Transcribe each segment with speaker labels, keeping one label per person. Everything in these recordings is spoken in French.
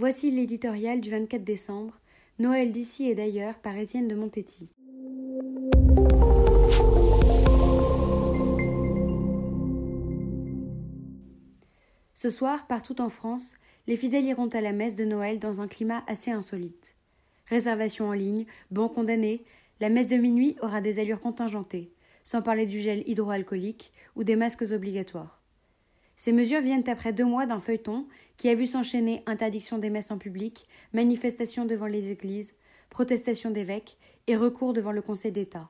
Speaker 1: Voici l'éditorial du 24 décembre, Noël d'ici et d'ailleurs par Étienne de Montetti. Ce soir, partout en France, les fidèles iront à la messe de Noël dans un climat assez insolite. Réservation en ligne, bon condamné, la messe de minuit aura des allures contingentées, sans parler du gel hydroalcoolique ou des masques obligatoires. Ces mesures viennent après deux mois d'un feuilleton qui a vu s'enchaîner interdiction des messes en public, manifestations devant les églises, protestations d'évêques et recours devant le Conseil d'État.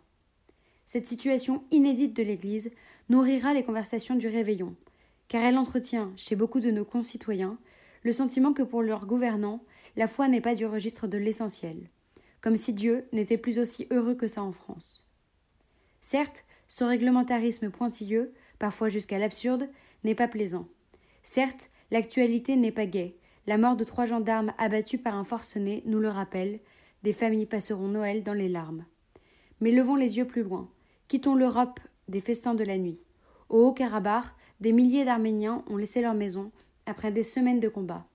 Speaker 1: Cette situation inédite de l'Église nourrira les conversations du réveillon, car elle entretient, chez beaucoup de nos concitoyens, le sentiment que pour leurs gouvernants, la foi n'est pas du registre de l'essentiel, comme si Dieu n'était plus aussi heureux que ça en France. Certes, ce réglementarisme pointilleux, parfois jusqu'à l'absurde, n'est pas plaisant. Certes, l'actualité n'est pas gaie. La mort de trois gendarmes abattus par un forcené nous le rappelle. Des familles passeront Noël dans les larmes. Mais levons les yeux plus loin. Quittons l'Europe des festins de la nuit. Au Haut-Karabakh, des milliers d'Arméniens ont laissé leur maison après des semaines de combats.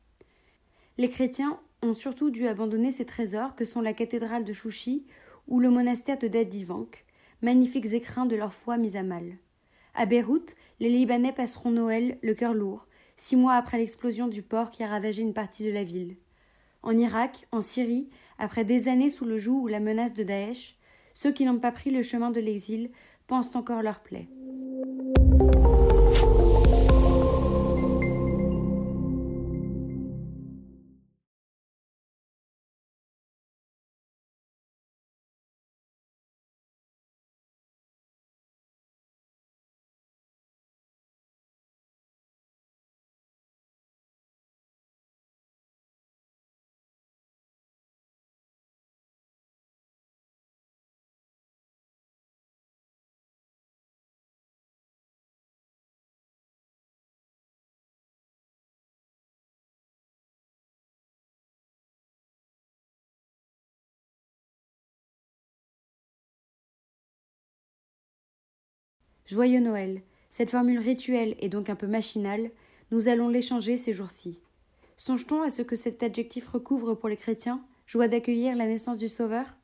Speaker 1: Les chrétiens ont surtout dû abandonner ces trésors que sont la cathédrale de Chouchi ou le monastère de Dadivank, magnifiques écrins de leur foi mis à mal. À Beyrouth, les Libanais passeront Noël le cœur lourd, six mois après l'explosion du port qui a ravagé une partie de la ville. En Irak, en Syrie, après des années sous le joug ou la menace de Daesh, ceux qui n'ont pas pris le chemin de l'exil pensent encore leur plaie. Joyeux Noël. Cette formule rituelle et donc un peu machinale, nous allons l'échanger ces jours-ci. Songe-t-on à ce que cet adjectif recouvre pour les chrétiens, joie d'accueillir la naissance du Sauveur?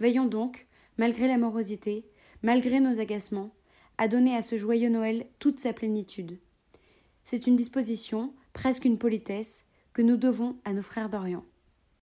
Speaker 1: Veillons donc, malgré la morosité, malgré nos agacements, à donner à ce joyeux Noël toute sa plénitude. C'est une disposition, presque une politesse, que nous devons à nos frères d'Orient.